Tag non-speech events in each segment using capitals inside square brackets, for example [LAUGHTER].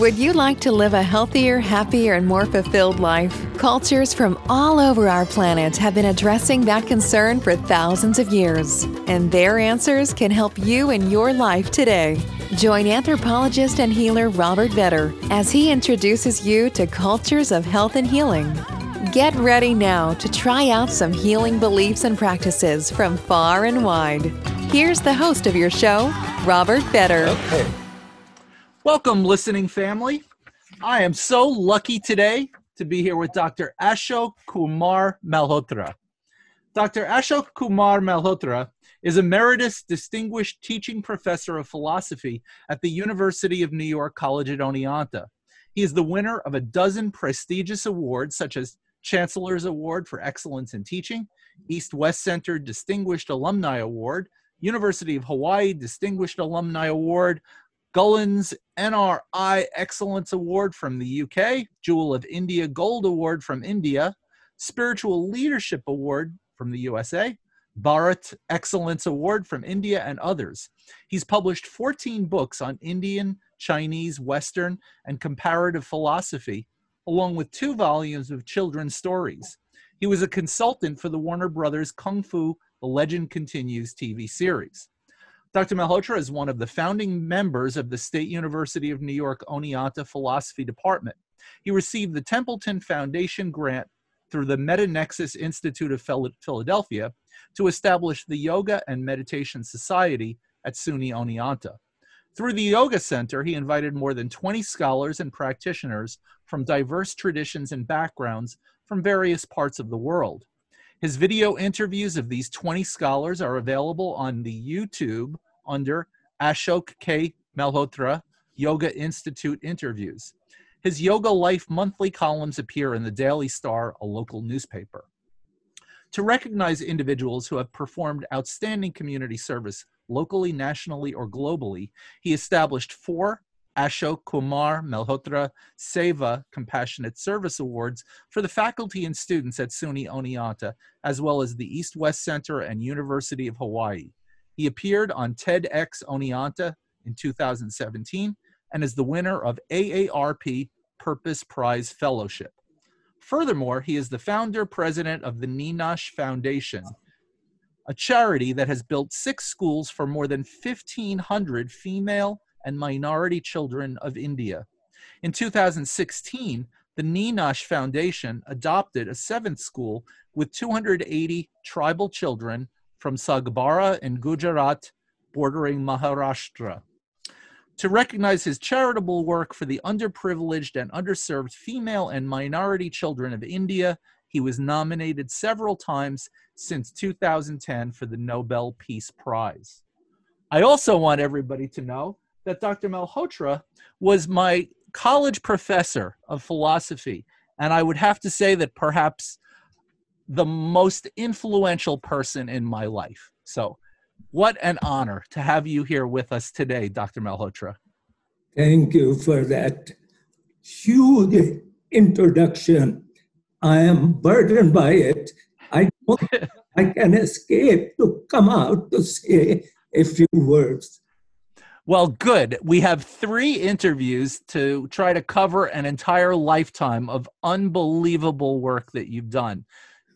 Would you like to live a healthier, happier, and more fulfilled life? Cultures from all over our planet have been addressing that concern for thousands of years, and their answers can help you in your life today. Join anthropologist and healer Robert Vetter as he introduces you to cultures of health and healing. Get ready now to try out some healing beliefs and practices from far and wide. Here's the host of your show, Robert Vetter. Okay. Welcome, listening family. I am so lucky today to be here with Dr. Ashok Kumar Malhotra. Dr. Ashok Kumar Malhotra is Emeritus Distinguished Teaching Professor of Philosophy at the University of New York College at Oneonta. He is the winner of a dozen prestigious awards, such as Chancellor's Award for Excellence in Teaching, East West Center Distinguished Alumni Award, University of Hawaii Distinguished Alumni Award, Gullens NRI Excellence Award from the UK, Jewel of India Gold Award from India, Spiritual Leadership Award from the USA, Bharat Excellence Award from India, and others. He's published 14 books on Indian, Chinese, Western, and comparative philosophy, along with two volumes of children's stories. He was a consultant for the Warner Brothers Kung Fu The Legend Continues TV series. Dr. Malhotra is one of the founding members of the State University of New York Oneonta Philosophy Department. He received the Templeton Foundation grant through the Metanexus Institute of Philadelphia to establish the Yoga and Meditation Society at SUNY Oneonta. Through the Yoga Center, he invited more than 20 scholars and practitioners from diverse traditions and backgrounds from various parts of the world. His video interviews of these 20 scholars are available on the YouTube under Ashok K. Malhotra Yoga Institute interviews. His Yoga Life monthly columns appear in the Daily Star, a local newspaper. To recognize individuals who have performed outstanding community service locally, nationally, or globally, he established four Ashok Kumar Malhotra Seva Compassionate Service Awards for the faculty and students at SUNY Oneonta, as well as the East West Center and University of Hawaii. He appeared on TEDx Oneonta in 2017 and is the winner of AARP Purpose Prize Fellowship. Furthermore, he is the founder president of the Ninash Foundation, a charity that has built six schools for more than 1,500 female and minority children of India. In 2016, the Ninash Foundation adopted a seventh school with 280 tribal children from Sagbara in Gujarat, bordering Maharashtra. To recognize his charitable work for the underprivileged and underserved female and minority children of India, he was nominated several times since 2010 for the Nobel Peace Prize. I also want everybody to know that Dr. Malhotra was my college professor of philosophy. And I would have to say that perhaps the most influential person in my life. So, what an honor to have you here with us today, Dr. Malhotra. Thank you for that huge introduction. I am burdened by it. I [LAUGHS] I can escape to come out to say a few words. Well, good. We have three interviews to try to cover an entire lifetime of unbelievable work that you've done.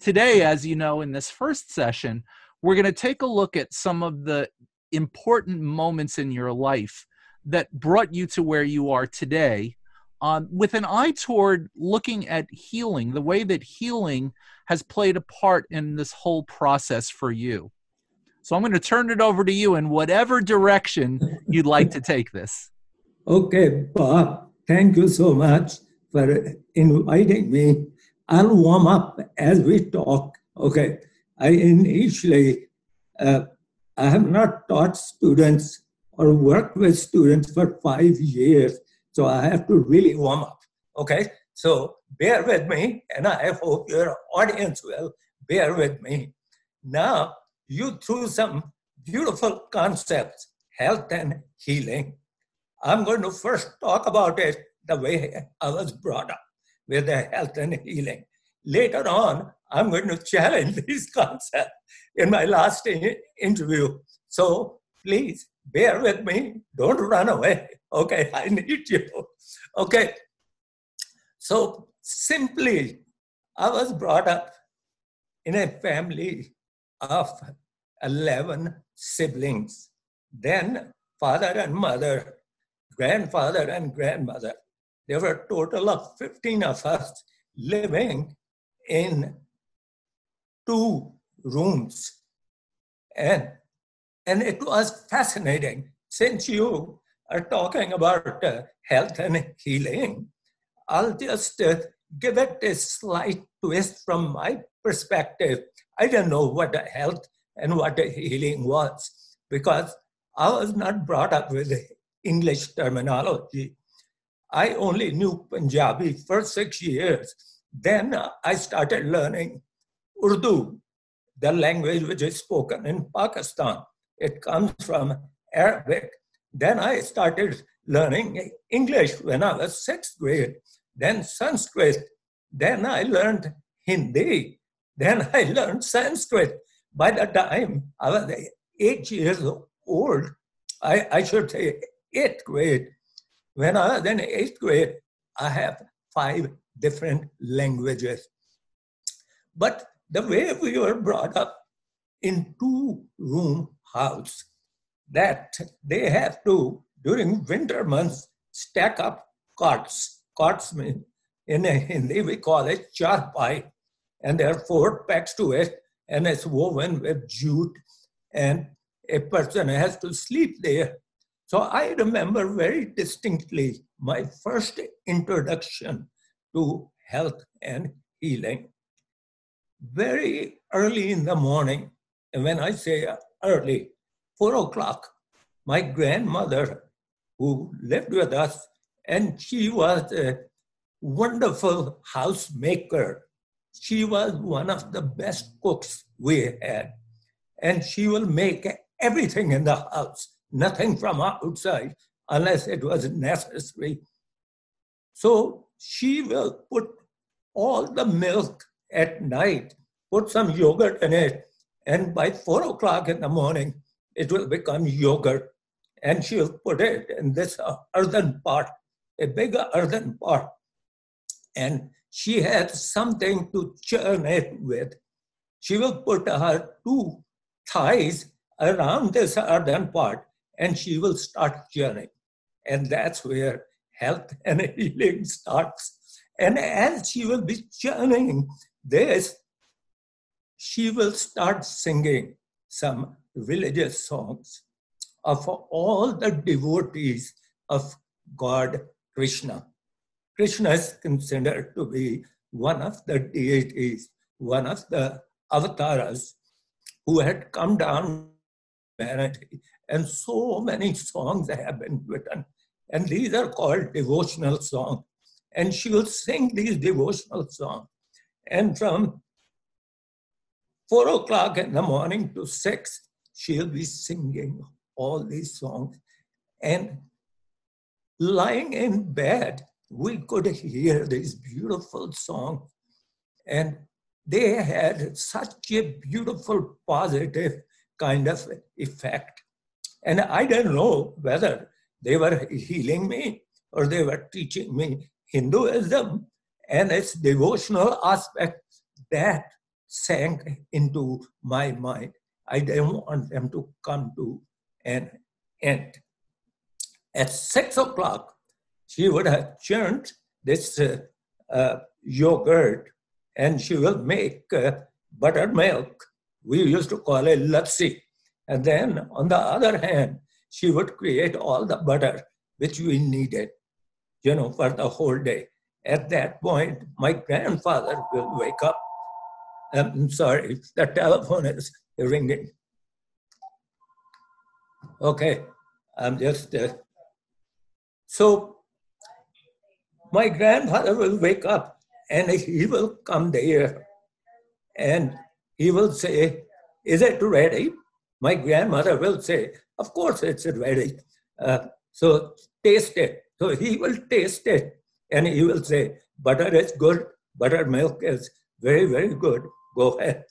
Today, as you know, in this first session, we're going to take a look at some of the important moments in your life that brought you to where you are today um, with an eye toward looking at healing, the way that healing has played a part in this whole process for you. So I'm going to turn it over to you in whatever direction you'd like to take this. Okay, Bob, thank you so much for inviting me. I'll warm up as we talk. Okay, I initially, uh, I have not taught students or worked with students for five years, so I have to really warm up. Okay, so bear with me, and I hope your audience will bear with me. Now, you threw some beautiful concepts, health and healing. I'm going to first talk about it the way I was brought up with the health and healing. Later on, I'm going to challenge [LAUGHS] these concepts in my last interview. So please bear with me. Don't run away. [LAUGHS] Okay, I need you. [LAUGHS] Okay. So simply, I was brought up in a family of 11 siblings. Then father and mother, grandfather and grandmother. There were a total of 15 of us living in two rooms. And, and it was fascinating. Since you are talking about uh, health and healing, I'll just uh, give it a slight twist from my perspective. I don't know what the health and what the healing was because I was not brought up with English terminology. I only knew Punjabi for six years. Then I started learning Urdu, the language which is spoken in Pakistan. It comes from Arabic. Then I started learning English when I was sixth grade, then Sanskrit. Then I learned Hindi. Then [LAUGHS] I learned Sanskrit. By the time I was eight years old, I, I should say eighth grade. When I was in eighth grade, I have five different languages. But the way we were brought up in two room house, that they have to, during winter months, stack up cots. Cots mean, in Hindi we call it charpai, and there are four pegs to it, and it's woven with jute, and a person has to sleep there. So I remember very distinctly my first introduction to health and healing. Very early in the morning, and when I say early, four o'clock, my grandmother, who lived with us, and she was a wonderful housemaker. She was one of the best cooks we had. And she will make everything in the house, nothing from outside, unless it was necessary. So she will put all the milk at night, put some yogurt in it, and by four o'clock in the morning, it will become yogurt. And she'll put it in this earthen pot, a bigger earthen pot. And she has something to churn it with. She will put her two thighs around this earthen part and she will start churning. And that's where health [LAUGHS] and healing starts. And as she will be churning this, she will start singing some religious songs of all the devotees of God Krishna. Krishna is considered to be one of the deities, one of the avatars who had come down humanity. And so many songs have been written. And these are called devotional songs. And she will sing these devotional songs. And from four o'clock in the morning to six, she'll be singing all these songs. And lying in bed, we could hear this beautiful song. And they had such a beautiful, positive kind of effect. And I don't know whether they were healing me or they were teaching me Hinduism and its devotional aspect that sank into my mind. I didn't want them to come to an end. At six o'clock, she would have churned this uh, uh, yogurt and she will make uh, buttermilk we used to call it lassi. And then on the other hand, she would create all the butter which we needed, you know, for the whole day. At that point, my grandfather will wake up. I'm sorry, the telephone is ringing. Okay, I'm just. Uh, so, my grandfather will wake up and he will come there and he will say, Is it ready? My grandmother will say, Of course it's ready. Uh, so taste it. So he will taste it and he will say, Butter is good, buttermilk is very, very good. Go ahead.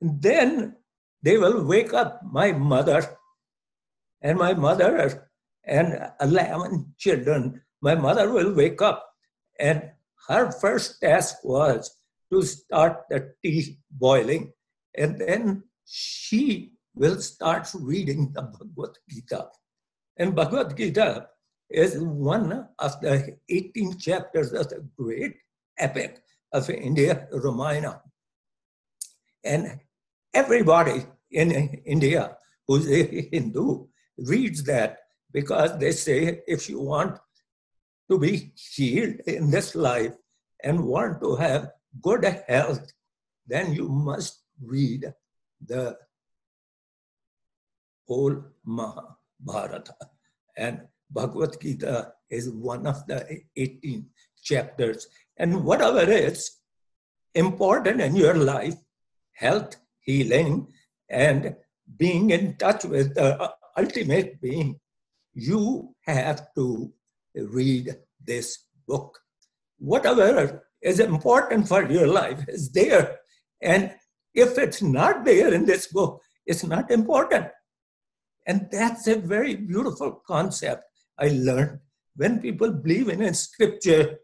Then they will wake up my mother and my mother and 11 children, my mother will wake up and her first task was to start the tea boiling and then she will start reading the Bhagavad Gita. And Bhagavad Gita is one of the 18 chapters of the great epic of India, Ramayana. And everybody in India who's a Hindu reads that because they say if you want to be healed in this life and want to have good health, then you must read the whole Mahabharata. And Bhagavad Gita is one of the 18 chapters. And whatever is important in your life, health, healing, and being in touch with the ultimate being, you have to read this book. Whatever is important for your life is there. And if it's not there in this book, it's not important. And that's a very beautiful concept I learned. When people believe in a scripture,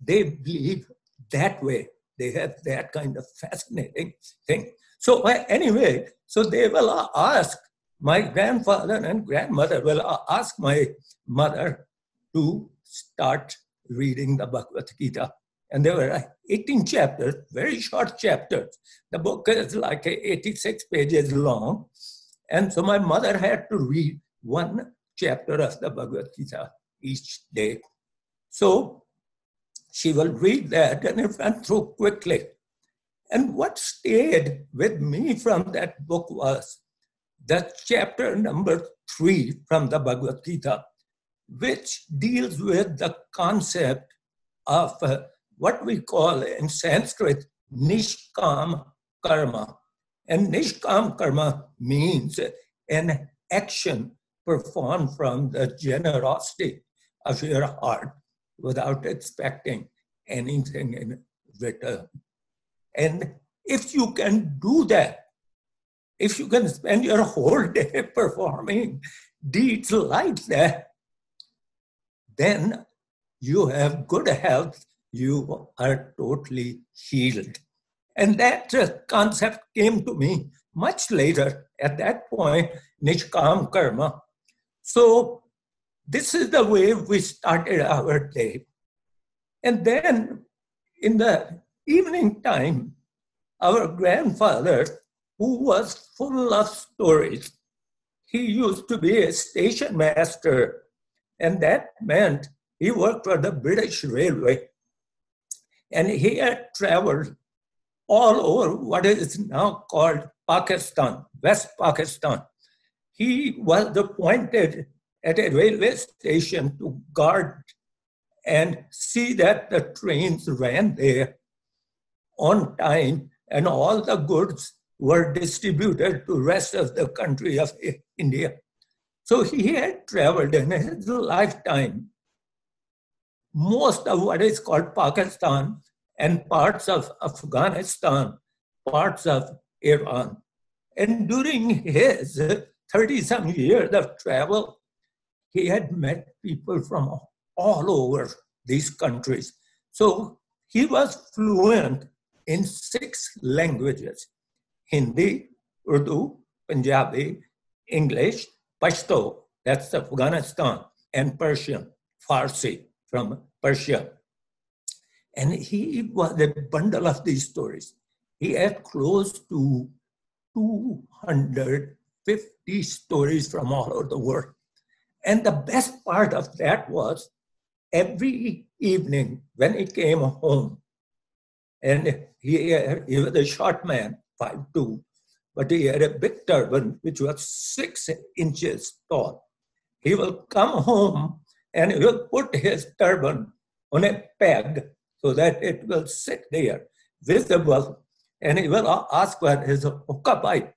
they believe that way. They have that kind of fascinating thing. So, uh, anyway, so they will ask my grandfather and grandmother will ask my mother to start reading the Bhagavad Gita. And there were uh, 18 chapters, very short chapters. The book is like uh, 86 pages long. And so my mother had to read one chapter of the Bhagavad Gita each day. So she will read that and it went through quickly. And what stayed with me from that book was the chapter number three from the Bhagavad Gita, which deals with the concept of uh, what we call in Sanskrit nishkam karma. And nishkam karma means an action performed from the generosity of your heart without expecting anything in return. And if you can do that, if you can spend your whole [LAUGHS] day performing deeds like that, then you have good health, you are totally healed. And that concept came to me much later. At that point, Nishkam Karma. So, this is the way we started our day. And then in the evening time, our grandfather, who was full of stories, he used to be a station master, and that meant he worked for the British Railway. And he had traveled all over what is now called Pakistan, West Pakistan. He was appointed at a railway station to guard and see that the trains ran there on time and all the goods were distributed to rest of the country of India. So he had traveled in his lifetime most of what is called Pakistan and parts of Afghanistan, parts of Iran. And during his 30 some years of travel, he had met people from all over these countries. So he was fluent in six languages Hindi, Urdu, Punjabi, English, Pashto, that's Afghanistan, and Persian, Farsi from Persia. And he was a bundle of these stories. He had close to 250 stories from all over the world. And the best part of that was every evening when he came home, and he, he was a short man, five two, but he had a big turban which was six inches tall. He will come home and he will put his turban on a peg so that it will sit there visible and he will ask for his pipe.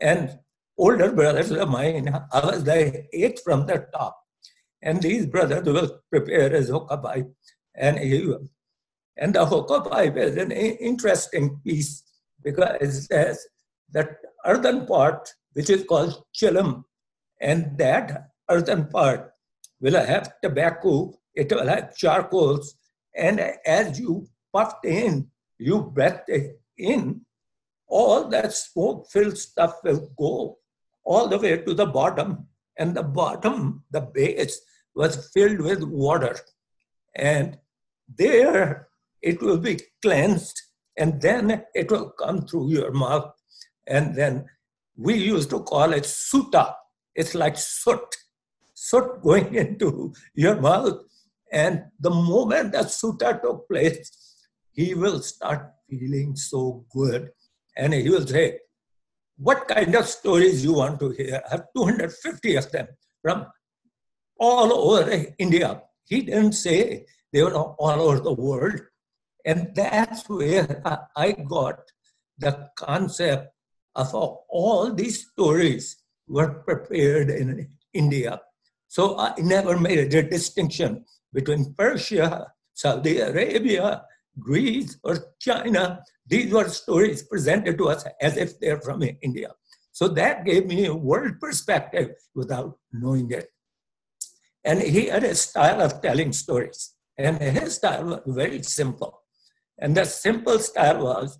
And older brothers of mine, I was the eighth from the top. And these brothers will prepare his hookah pipe and he will. And the hookah pipe is an interesting piece because it says that earthen part, which is called chilam, and that earthen part will have tobacco, it will have charcoals, and as you puffed in, you breathed in, all that smoke filled stuff will go all the way to the bottom. And the bottom, the base, was filled with water. And there it will be cleansed, and then it will come through your mouth. And then we used to call it sutta. It's like soot, soot going [LAUGHS] into your mouth. And the moment that sutta took place, he will start feeling so good. And he will say, What kind of stories you want to hear? I have 250 of them from all over India. He didn't say they were all over the world. And that's where I got the concept of all these stories were prepared in India. So I never made a distinction between Persia, Saudi Arabia, Greece, or China. These were stories presented to us as if they're from India. So that gave me a world perspective without knowing it. And he had a style of telling stories. And his style was very simple. And the simple style was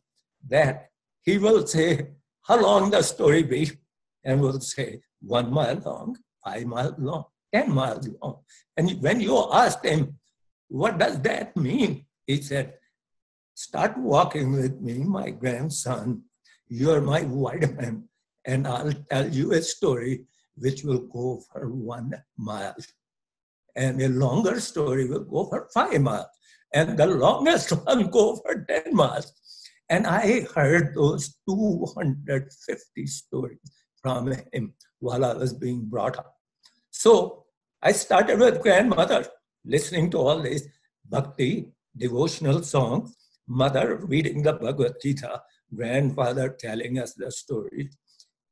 that he will say, How long the story be? And we'll say, One mile long, five mile long, 10 miles long. And when you asked him, What does that mean? He said, Start walking with me, my grandson. You're my vitamin, and I'll tell you a story which will go for one mile and a longer story will go for five miles, and the longest [LAUGHS] one go for 10 miles. And I heard those 250 stories from him while I was being brought up. So I started with grandmother, listening to all these bhakti devotional songs, mother reading the Bhagavad Gita, grandfather telling us the stories.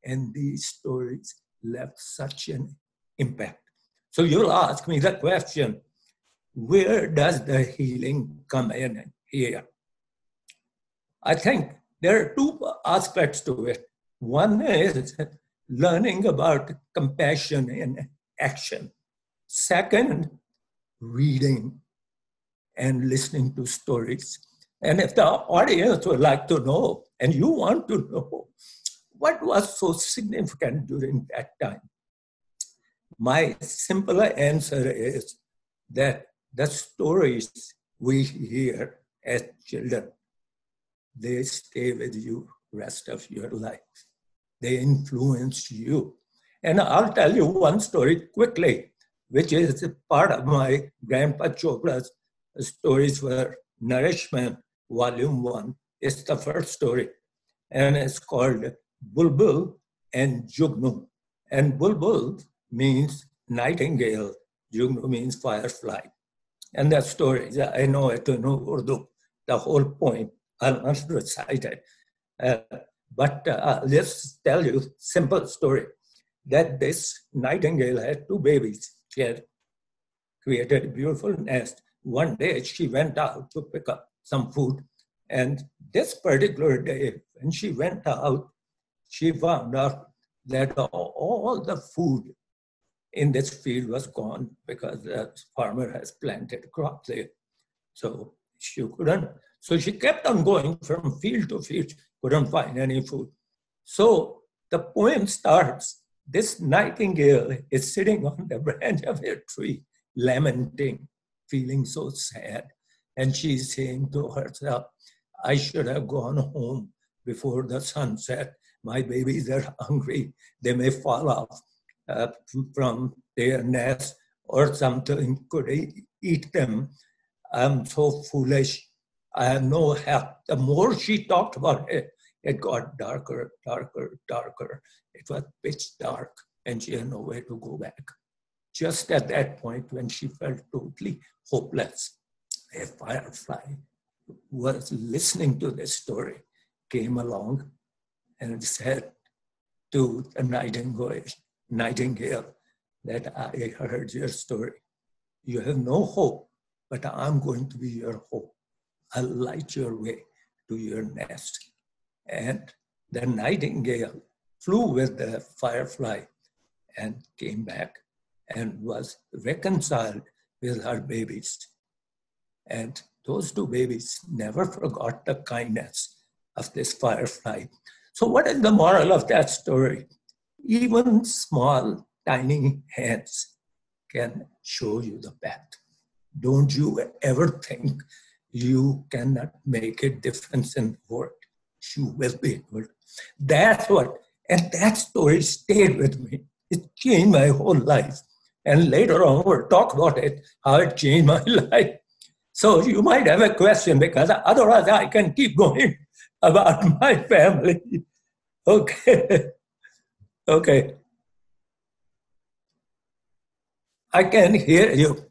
And these stories left such an impact. So you'll ask me the question where does the healing come in here? I think there are two aspects to it. One is learning about compassion in action. Second, reading and listening to stories. And if the audience would like to know, and you want to know, what was so significant during that time? My simple answer is that the stories we hear as children, they stay with you rest of your life. They influence you. And I'll tell you one story quickly, which is part of my Grandpa Chopra's stories for Nourishment, Volume 1. It's the first story. And it's called Bulbul and Jugnu. And Bulbul means nightingale, Jugnu means firefly. And that story, I know it in Urdu, the whole point. I'll not recite it. Uh, but uh, let's tell you simple story that this nightingale had two babies. She had created a beautiful nest. One day she went out to pick up some food. And this particular day, when she went out, she found out that all the food in this field was gone because the farmer has planted crop there. So she couldn't, so she kept on going from field to field, couldn't find any food. So the poem starts, this nightingale is sitting on the branch of a tree, lamenting, feeling so sad. And she's saying to herself, I should have gone home before the sun set. My babies are hungry. They may fall off uh, from their nest or something could eat them. I'm so foolish. I have no help. The more she talked about it, it got darker, darker, darker. It was pitch dark, and she had nowhere to go back. Just at that point, when she felt totally hopeless, a firefly was listening to this story, came along and said to the nightingale, Nightingale that I heard your story. You have no hope, but I'm going to be your hope. I'll light your way to your nest. And the nightingale flew with the firefly and came back. and was reconciled with her babies. And those two babies never forgot the kindness of this firefly. So, what is the moral of that story? Even small, tiny hands can show you the path. Don't you ever think you cannot make a difference in the world. You will be able. That's what, and that story stayed with me. It changed my whole life. And later on, we'll talk about it, how it changed [LAUGHS] my life. So you might have a question because otherwise I can keep going [LAUGHS] about my family. [LAUGHS] Okay. okay. I can hear you.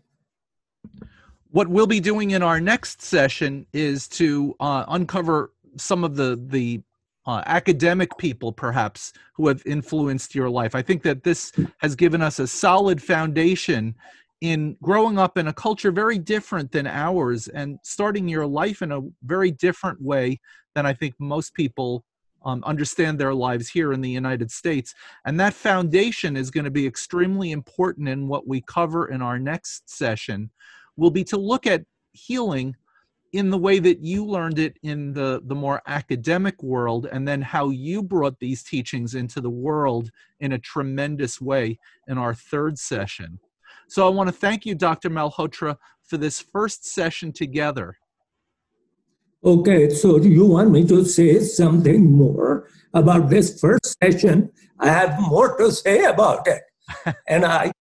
What we'll be doing in our next session is to uh, uncover some of the the uh, academic people perhaps who have influenced your life. I think that this has given us a solid foundation in growing up in a culture very different than ours and starting your life in a very different way than I think most people um, understand their lives here in the United States. And that foundation is going to be extremely important in what we cover in our next session, will be to look at healing in the way that you learned it in the, the more academic world, and then how you brought these teachings into the world in a tremendous way in our third session. So I want to thank you, Dr. Malhotra, for this first session together. Okay, so do you want me to say something more about this first session? I have more to say about it. [LAUGHS] and I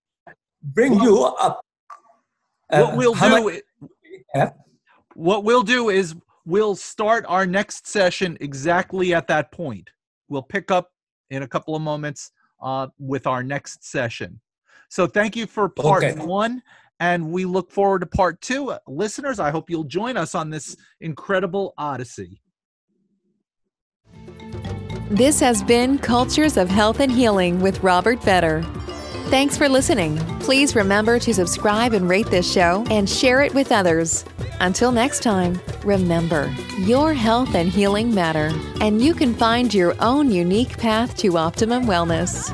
bring you up. Uh, what we'll do yeah. what we'll do is we'll start our next session exactly at that point. We'll pick up in a couple of moments uh, with our next session. So thank you for part okay. one, and we look forward to part two. Listeners, I hope you'll join us on this incredible odyssey. This has been Cultures of Health and Healing with Robert Vetter. Thanks for listening. Please remember to subscribe and rate this show and share it with others. Until next time, remember your health and healing matter, and you can find your own unique path to optimum wellness.